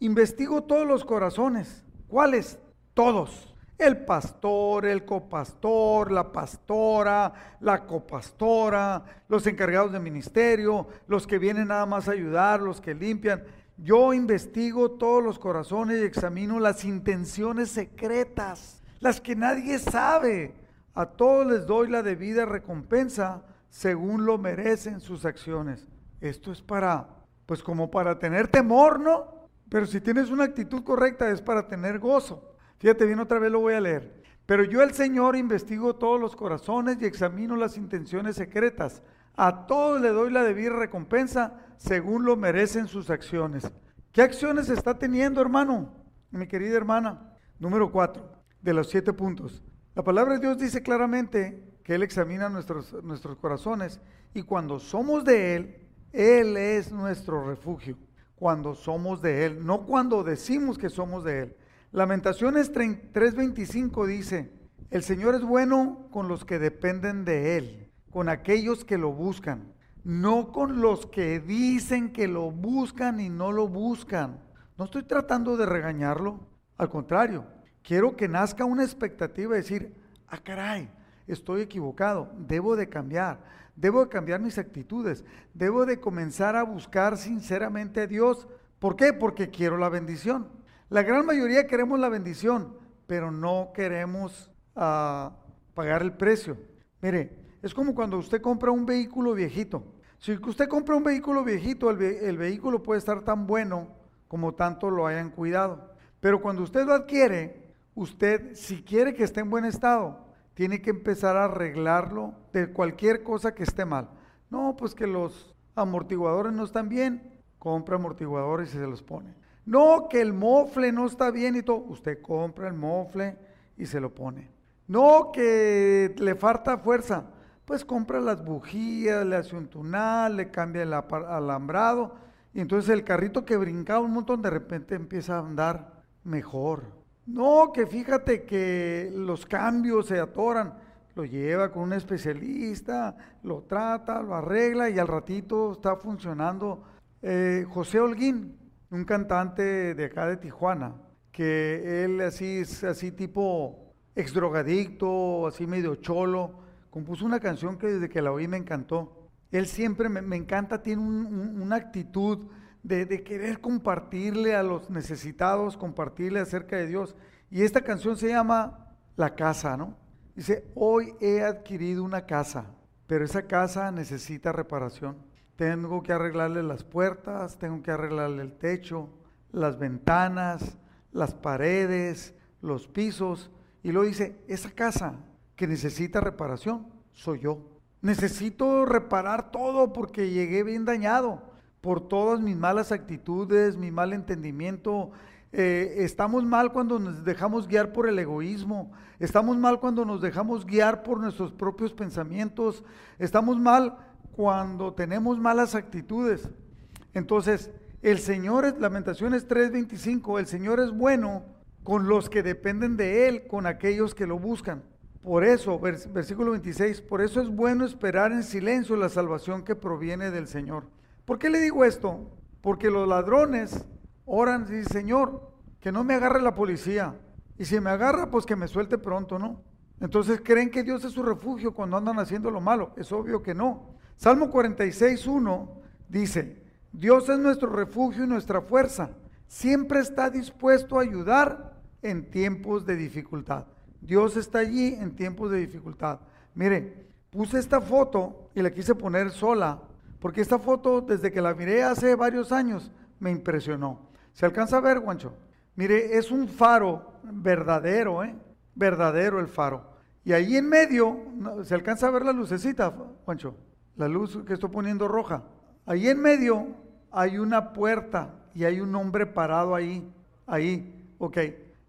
investigo todos los corazones. ¿Cuáles? todos. El pastor, el copastor, la pastora, la copastora, los encargados de ministerio, los que vienen nada más a ayudar, los que limpian. Yo investigo todos los corazones y examino las intenciones secretas, las que nadie sabe. A todos les doy la debida recompensa según lo merecen sus acciones. Esto es para, pues como para tener temor, ¿no? Pero si tienes una actitud correcta es para tener gozo. Fíjate bien, otra vez lo voy a leer. Pero yo el Señor investigo todos los corazones y examino las intenciones secretas. A todos le doy la debida recompensa según lo merecen sus acciones. ¿Qué acciones está teniendo, hermano? Mi querida hermana. Número cuatro, de los siete puntos. La palabra de Dios dice claramente que Él examina nuestros, nuestros corazones y cuando somos de Él, Él es nuestro refugio. Cuando somos de Él, no cuando decimos que somos de Él. Lamentaciones 3:25 dice, el Señor es bueno con los que dependen de Él, con aquellos que lo buscan, no con los que dicen que lo buscan y no lo buscan. No estoy tratando de regañarlo, al contrario, quiero que nazca una expectativa de decir, ah caray, estoy equivocado, debo de cambiar, debo de cambiar mis actitudes, debo de comenzar a buscar sinceramente a Dios. ¿Por qué? Porque quiero la bendición. La gran mayoría queremos la bendición, pero no queremos ah, pagar el precio. Mire, es como cuando usted compra un vehículo viejito. Si usted compra un vehículo viejito, el, el vehículo puede estar tan bueno como tanto lo hayan cuidado. Pero cuando usted lo adquiere, usted, si quiere que esté en buen estado, tiene que empezar a arreglarlo de cualquier cosa que esté mal. No, pues que los amortiguadores no están bien, compra amortiguadores y se los pone. No, que el mofle no está bien y todo. Usted compra el mofle y se lo pone. No, que le falta fuerza. Pues compra las bujías, le hace un tunal, le cambia el alambrado. Y entonces el carrito que brincaba un montón de repente empieza a andar mejor. No, que fíjate que los cambios se atoran. Lo lleva con un especialista, lo trata, lo arregla y al ratito está funcionando. Eh, José Holguín, un cantante de acá de Tijuana, que él así así tipo ex drogadicto, así medio cholo, compuso una canción que desde que la oí me encantó. Él siempre me, encanta, tiene una actitud de, querer compartirle a los necesitados, compartirle acerca de Dios. Y esta canción se llama La casa, ¿no? Dice, hoy he adquirido una casa, pero esa casa necesita reparación. Tengo que arreglarle las puertas, tengo que arreglarle el techo, las ventanas, las paredes, los pisos. Y luego dice, esa casa que necesita reparación soy yo. Necesito reparar todo porque llegué bien dañado por todas mis malas actitudes, mi mal entendimiento. Eh, estamos mal cuando nos dejamos guiar por el egoísmo, estamos mal cuando nos dejamos guiar por nuestros propios pensamientos, estamos mal cuando tenemos malas actitudes. Entonces, el Señor es, Lamentaciones 3:25, el Señor es bueno con los que dependen de Él, con aquellos que lo buscan. Por eso, versículo 26, por eso es bueno esperar en silencio la salvación que proviene del Señor. ¿Por qué le digo esto? Porque los ladrones oran y dicen, Señor, que no me agarre la policía. Y si me agarra, pues que me suelte pronto, ¿no? Entonces creen que Dios es su refugio cuando andan haciendo lo malo. Es obvio que no. Salmo 46, 1 dice, Dios es nuestro refugio y nuestra fuerza. Siempre está dispuesto a ayudar en tiempos de dificultad. Dios está allí en tiempos de dificultad. Mire, puse esta foto y la quise poner sola porque esta foto, desde que la miré hace varios años, me impresionó. ¿Se alcanza a ver, Guancho? Mire, es un faro verdadero, ¿eh? Verdadero el faro. Y ahí en medio, ¿se alcanza a ver la lucecita, Juancho? La luz que estoy poniendo roja. Ahí en medio hay una puerta y hay un hombre parado ahí. Ahí, ok.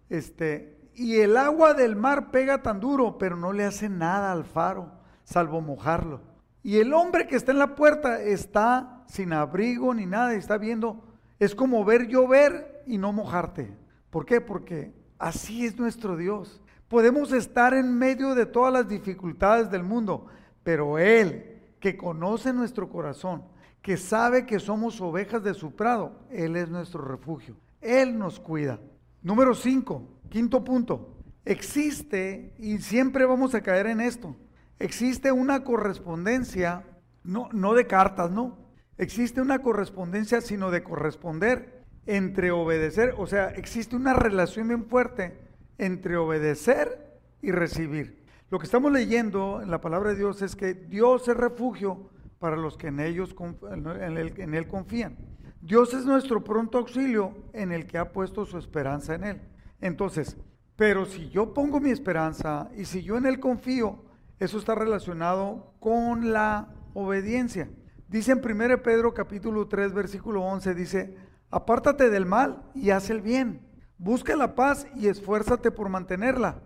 Este, y el agua del mar pega tan duro, pero no le hace nada al faro, salvo mojarlo. Y el hombre que está en la puerta está sin abrigo ni nada, y está viendo, es como ver llover y no mojarte. ¿Por qué? Porque así es nuestro Dios. Podemos estar en medio de todas las dificultades del mundo, pero Él, que conoce nuestro corazón, que sabe que somos ovejas de su prado, Él es nuestro refugio. Él nos cuida. Número 5, quinto punto. Existe, y siempre vamos a caer en esto, existe una correspondencia, no, no de cartas, no, existe una correspondencia, sino de corresponder entre obedecer, o sea, existe una relación bien fuerte entre obedecer y recibir. Lo que estamos leyendo en la palabra de Dios es que Dios es refugio para los que en, ellos, en él confían. Dios es nuestro pronto auxilio en el que ha puesto su esperanza en Él. Entonces, pero si yo pongo mi esperanza y si yo en Él confío, eso está relacionado con la obediencia. Dice en 1 Pedro capítulo 3 versículo 11, dice, apártate del mal y haz el bien, busca la paz y esfuérzate por mantenerla.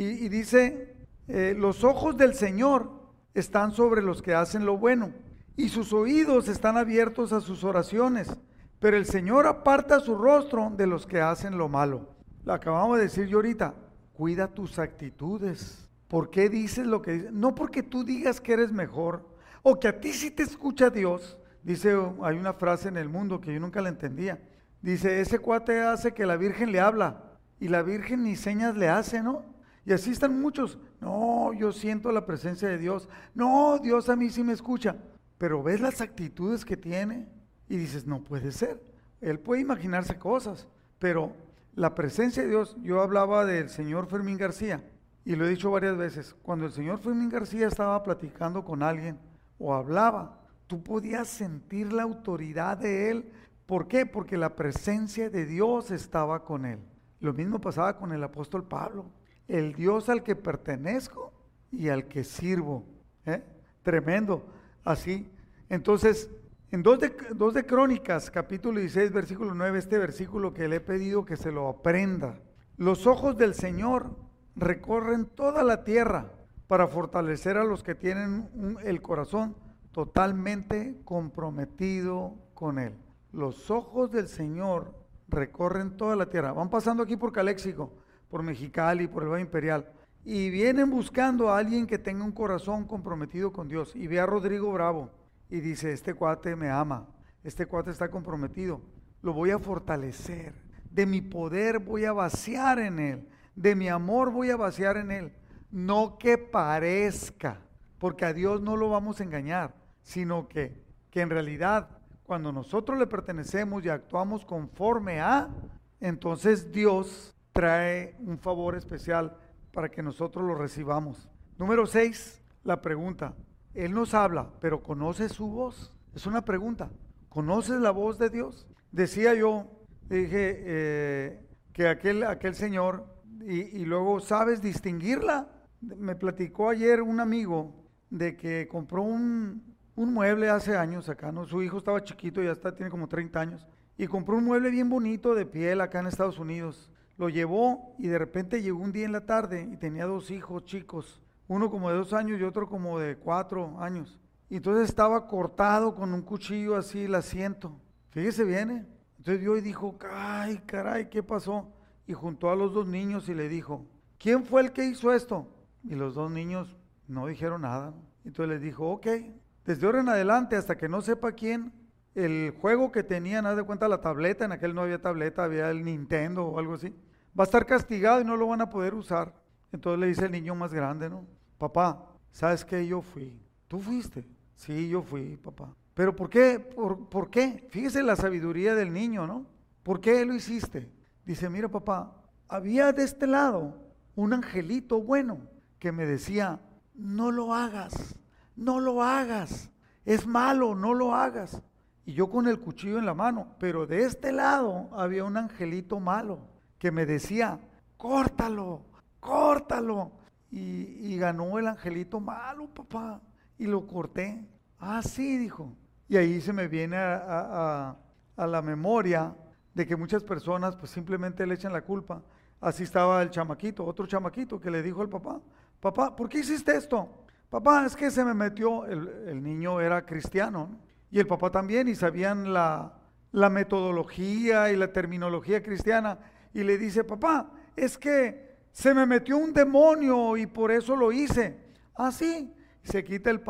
Y, dice, eh, los ojos del Señor están sobre los que hacen lo bueno y sus oídos están abiertos a sus oraciones, pero el Señor aparta su rostro de los que hacen lo malo. Lo acabamos de decir yo ahorita, cuida tus actitudes. ¿Por qué dices lo que dices? No porque tú digas que eres mejor o que a ti sí te escucha Dios. Dice, hay una frase en el mundo que yo nunca la entendía. Dice, ese cuate hace que la Virgen le habla y la Virgen ni señas le hace, ¿no? Y así están muchos. No, yo siento la presencia de Dios. No, Dios a mí sí me escucha. Pero ves las actitudes que tiene y dices, no puede ser. Él puede imaginarse cosas, pero la presencia de Dios, yo hablaba del señor Fermín García y lo he dicho varias veces, cuando el señor Fermín García estaba platicando con alguien o hablaba, tú podías sentir la autoridad de él. ¿Por qué? Porque la presencia de Dios estaba con él. Lo mismo pasaba con el apóstol Pablo. El Dios al que pertenezco y al que sirvo. ¿eh? Tremendo. Así. Entonces, en dos de, dos de Crónicas, capítulo 16, versículo 9, este versículo que le he pedido que se lo aprenda. Los ojos del Señor recorren toda la tierra para fortalecer a los que tienen el corazón totalmente comprometido con Él. Los ojos del Señor recorren toda la tierra. Van pasando aquí por Caléxico, por Mexicali, por el Valle Imperial. Y vienen buscando a alguien que tenga un corazón comprometido con Dios. Y ve a Rodrigo Bravo y dice, este cuate me ama, este cuate está comprometido, lo voy a fortalecer, de mi poder voy a vaciar en él, de mi amor voy a vaciar en él. No que parezca, porque a Dios no lo vamos a engañar, sino que, que en realidad cuando nosotros le pertenecemos y actuamos conforme a, entonces Dios trae un favor especial para que nosotros lo recibamos. Número seis, la pregunta. Él nos habla, pero ¿conoce su voz? Es una pregunta. ¿Conoces la voz de Dios? Decía yo, dije eh, que aquel, aquel señor, y, y luego sabes distinguirla. Me platicó ayer un amigo de que compró un, un mueble hace años acá, ¿no? Su hijo estaba chiquito, ya está, tiene como 30 años, y compró un mueble bien bonito de piel acá en Estados Unidos. Lo llevó y de repente llegó un día en la tarde y tenía dos hijos chicos, uno como de dos años y otro como de cuatro años. Y entonces estaba cortado con un cuchillo así el asiento. Fíjese bien, ¿eh? Entonces vio y dijo, ay, caray, ¿qué pasó? Y juntó a los dos niños y le dijo, ¿quién fue el que hizo esto? Y los dos niños no dijeron nada. Entonces les dijo, ok, desde ahora en adelante, hasta que no sepa quién, el juego que tenían, haz de cuenta la tableta, en aquel no había tableta, había el Nintendo o algo así, va a estar castigado y no lo van a poder usar. Entonces le dice el niño más grande, ¿no? Papá, ¿sabes qué? Yo fui. ¿Tú fuiste? Sí, yo fui, papá. ¿Pero por qué? ¿Por, ¿Por qué? Fíjese la sabiduría del niño, ¿no? ¿Por qué lo hiciste? Dice, mira papá, había de este lado un angelito bueno que me decía, no lo hagas, no lo hagas, es malo, no lo hagas. Y yo con el cuchillo en la mano, pero de este lado había un angelito malo que me decía, córtalo, córtalo. Y, ganó el angelito malo, papá, y lo corté. Ah, sí, dijo. Y ahí se me viene a, la memoria de que muchas personas pues simplemente le echan la culpa. Así estaba el chamaquito, otro chamaquito que le dijo al papá, papá, ¿por qué hiciste esto? Papá, es que se me metió, el, niño era cristiano, y el papá también, y sabían la metodología y la terminología cristiana, y le dice, papá, es que se me metió un demonio y por eso lo hice. Ah, sí. Se quita el,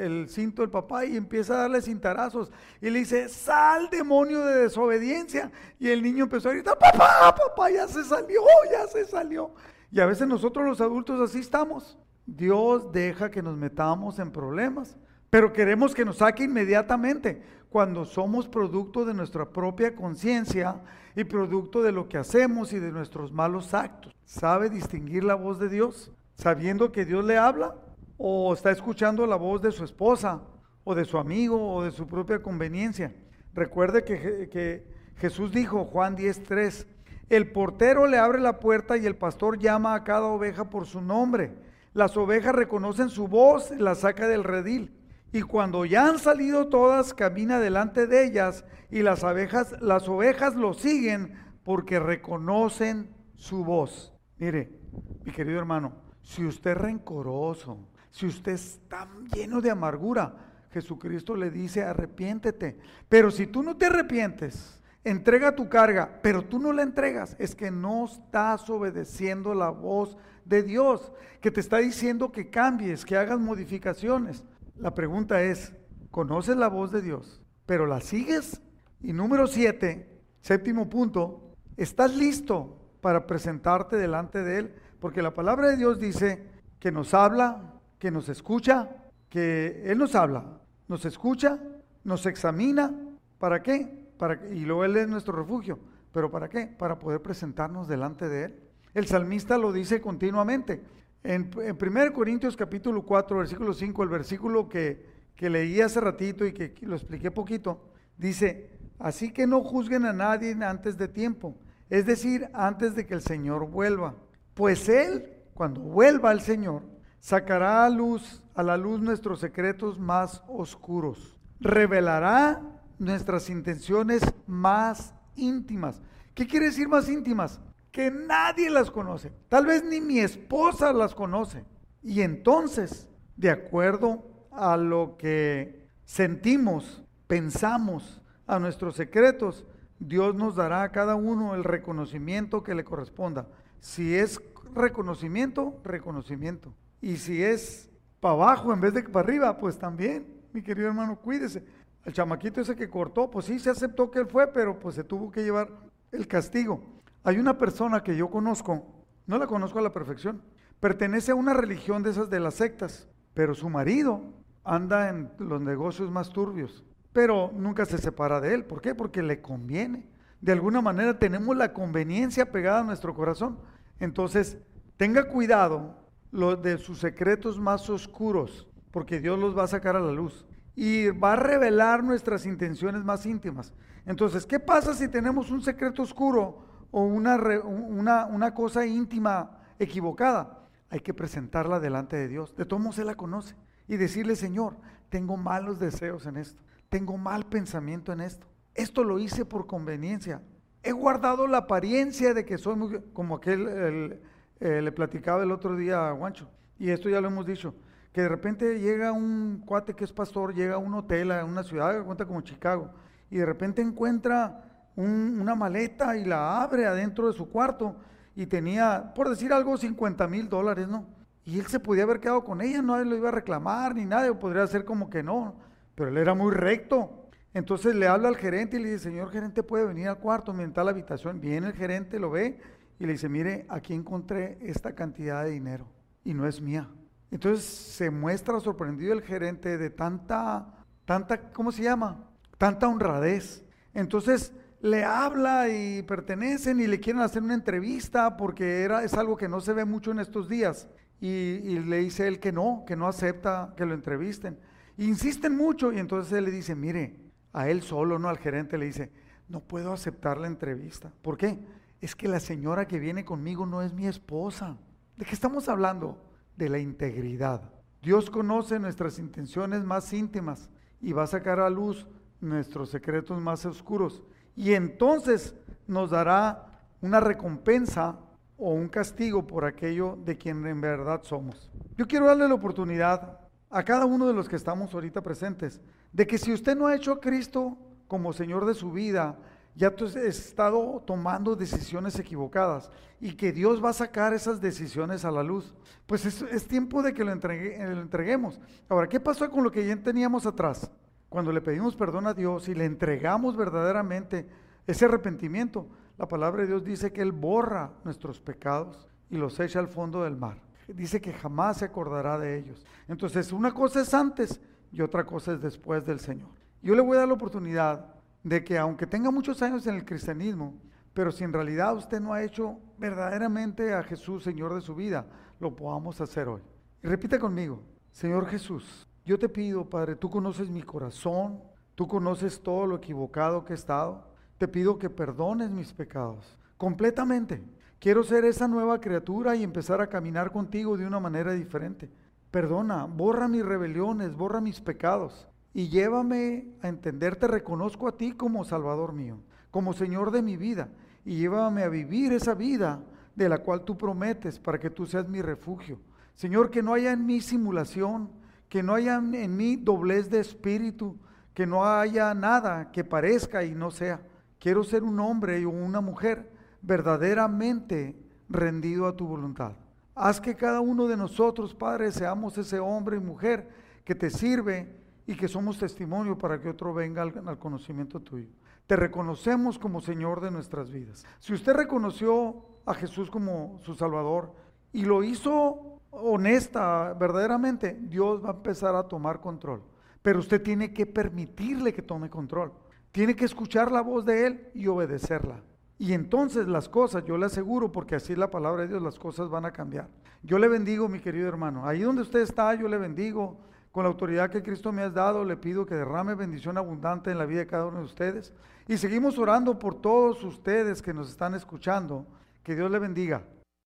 el, cinto del papá y empieza a darle cintarazos. Y le dice, sal demonio de desobediencia. Y el niño empezó a gritar, papá, papá, ya se salió, ya se salió. Y a veces nosotros los adultos así estamos. Dios deja que nos metamos en problemas, pero queremos que nos saque inmediatamente cuando somos producto de nuestra propia conciencia y producto de lo que hacemos y de nuestros malos actos. ¿Sabe distinguir la voz de Dios? Sabiendo que Dios le habla o está escuchando la voz de su esposa o de su amigo o de su propia conveniencia. Recuerde que, Jesús dijo, Juan 10.3, el portero le abre la puerta y el pastor llama a cada oveja por su nombre. Las ovejas reconocen su voz, la saca del redil. Y cuando ya han salido todas, camina delante de ellas y las abejas, las ovejas lo siguen porque reconocen su voz. Mire, mi querido hermano, si usted es rencoroso, si usted está lleno de amargura, Jesucristo le dice, arrepiéntete. Pero si tú no te arrepientes, entrega tu carga, pero tú no la entregas, es que no estás obedeciendo la voz de Dios, que te está diciendo que cambies, que hagas modificaciones. La pregunta es, ¿conoces la voz de Dios, pero la sigues? Y número siete, séptimo punto, ¿estás listo para presentarte delante de Él? Porque la palabra de Dios dice que nos habla, que nos escucha, que Él nos habla, nos escucha, nos examina. ¿Para qué? Para, y luego Él es nuestro refugio. ¿Pero para qué? Para poder presentarnos delante de Él. El salmista lo dice continuamente. En, 1 Corintios capítulo 4, versículo 5, el versículo que, que leí hace ratito y que lo expliqué poquito, dice, así que no juzguen a nadie antes de tiempo, es decir, antes de que el Señor vuelva. Pues Él, cuando vuelva el Señor, sacará a luz a la luz nuestros secretos más oscuros, revelará nuestras intenciones más íntimas. ¿Qué quiere decir más íntimas? Que nadie las conoce. Tal vez ni mi esposa las conoce. Y entonces, de acuerdo a lo que sentimos, pensamos, a nuestros secretos, Dios nos dará a cada uno el reconocimiento que le corresponda. Si es reconocimiento, reconocimiento. Y si es para abajo en vez de para arriba, pues también, mi querido hermano, cuídese. El chamaquito ese que cortó, pues sí se aceptó que él fue, pero pues se tuvo que llevar el castigo. Hay una persona que yo conozco, no la conozco a la perfección, pertenece a una religión de esas de las sectas, pero su marido anda en los negocios más turbios, pero nunca se separa de él. ¿Por qué? Porque le conviene. De alguna manera tenemos la conveniencia pegada a nuestro corazón. Entonces, tenga cuidado lo de sus secretos más oscuros, porque Dios los va a sacar a la luz y va a revelar nuestras intenciones más íntimas. Entonces, ¿qué pasa si tenemos un secreto oscuro o una, una, una cosa íntima equivocada? Hay que presentarla delante de Dios. De todos modos, Él la conoce. Y decirle, Señor, tengo malos deseos en esto. Tengo mal pensamiento en esto. Esto lo hice por conveniencia. He guardado la apariencia de que soy muy... Como aquel eh, le platicaba el otro día a Guancho. Y esto ya lo hemos dicho que de repente llega un cuate que es pastor, llega a un hotel, a una ciudad que cuenta como Chicago, y de repente encuentra una maleta y la abre adentro de su cuarto y tenía, por decir algo, 50 mil dólares, ¿no? Y él se podía haber quedado con ella, no lo iba a reclamar ni nada, o podría ser como que no, pero él era muy recto. Entonces le habla al gerente y le dice, señor gerente, puede venir al cuarto, mientras la habitación. Viene el gerente, lo ve y le dice, mire, aquí encontré esta cantidad de dinero y no es mía. Entonces se muestra sorprendido el gerente de tanta, tanta, ¿cómo se llama? Tanta honradez. Entonces le habla y pertenecen y le quieren hacer una entrevista porque era, es algo que no se ve mucho en estos días. Y, le dice él que no, que no acepta que lo entrevisten. insisten mucho y entonces él le dice, mire, a él solo, no al gerente, le dice, no puedo aceptar la entrevista. ¿Por qué? Es que la señora que viene conmigo no es mi esposa. ¿De qué estamos hablando? de la integridad. Dios conoce nuestras intenciones más íntimas y va a sacar a luz nuestros secretos más oscuros. Y entonces nos dará una recompensa o un castigo por aquello de quien en verdad somos. Yo quiero darle la oportunidad a cada uno de los que estamos ahorita presentes de que si usted no ha hecho a Cristo como Señor de su vida, ya has estado tomando decisiones equivocadas y que Dios va a sacar esas decisiones a la luz. Pues es, tiempo de que lo, entreguemos. Ahora, ¿qué pasó con lo que ya teníamos atrás? Cuando le pedimos perdón a Dios y le entregamos verdaderamente ese arrepentimiento, la palabra de Dios dice que Él borra nuestros pecados y los echa al fondo del mar. Dice que jamás se acordará de ellos. Entonces, una cosa es antes y otra cosa es después del Señor. Yo le voy a dar la oportunidad de que aunque tenga muchos años en el cristianismo, pero si en realidad usted no ha hecho verdaderamente a Jesús Señor de su vida, lo podamos hacer hoy. Y repita conmigo, Señor Jesús, yo te pido, Padre, tú conoces mi corazón, tú conoces todo lo equivocado que he estado, te pido que perdones mis pecados completamente. Quiero ser esa nueva criatura y empezar a caminar contigo de una manera diferente. Perdona, borra mis rebeliones, borra mis pecados y llévame a entenderte, reconozco a ti como Salvador mío, como Señor de mi vida, y llévame a vivir esa vida de la cual tú prometes para que tú seas mi refugio. Señor, que no haya en mí simulación, que no haya en mí doblez de espíritu, que no haya nada que parezca y no sea. Quiero ser un hombre o una mujer verdaderamente rendido a tu voluntad. Haz que cada uno de nosotros, Padre, seamos ese hombre y mujer que te sirve y que somos testimonio para que otro venga al, conocimiento tuyo. Te reconocemos como Señor de nuestras vidas. Si usted reconoció a Jesús como su Salvador y lo hizo honesta, verdaderamente, Dios va a empezar a tomar control. Pero usted tiene que permitirle que tome control. Tiene que escuchar la voz de Él y obedecerla. Y entonces las cosas, yo le aseguro, porque así es la palabra de Dios, las cosas van a cambiar. Yo le bendigo, mi querido hermano. Ahí donde usted está, yo le bendigo. Con la autoridad que Cristo me ha dado, le pido que derrame bendición abundante en la vida de cada uno de ustedes. Y seguimos orando por todos ustedes que nos están escuchando. Que Dios le bendiga.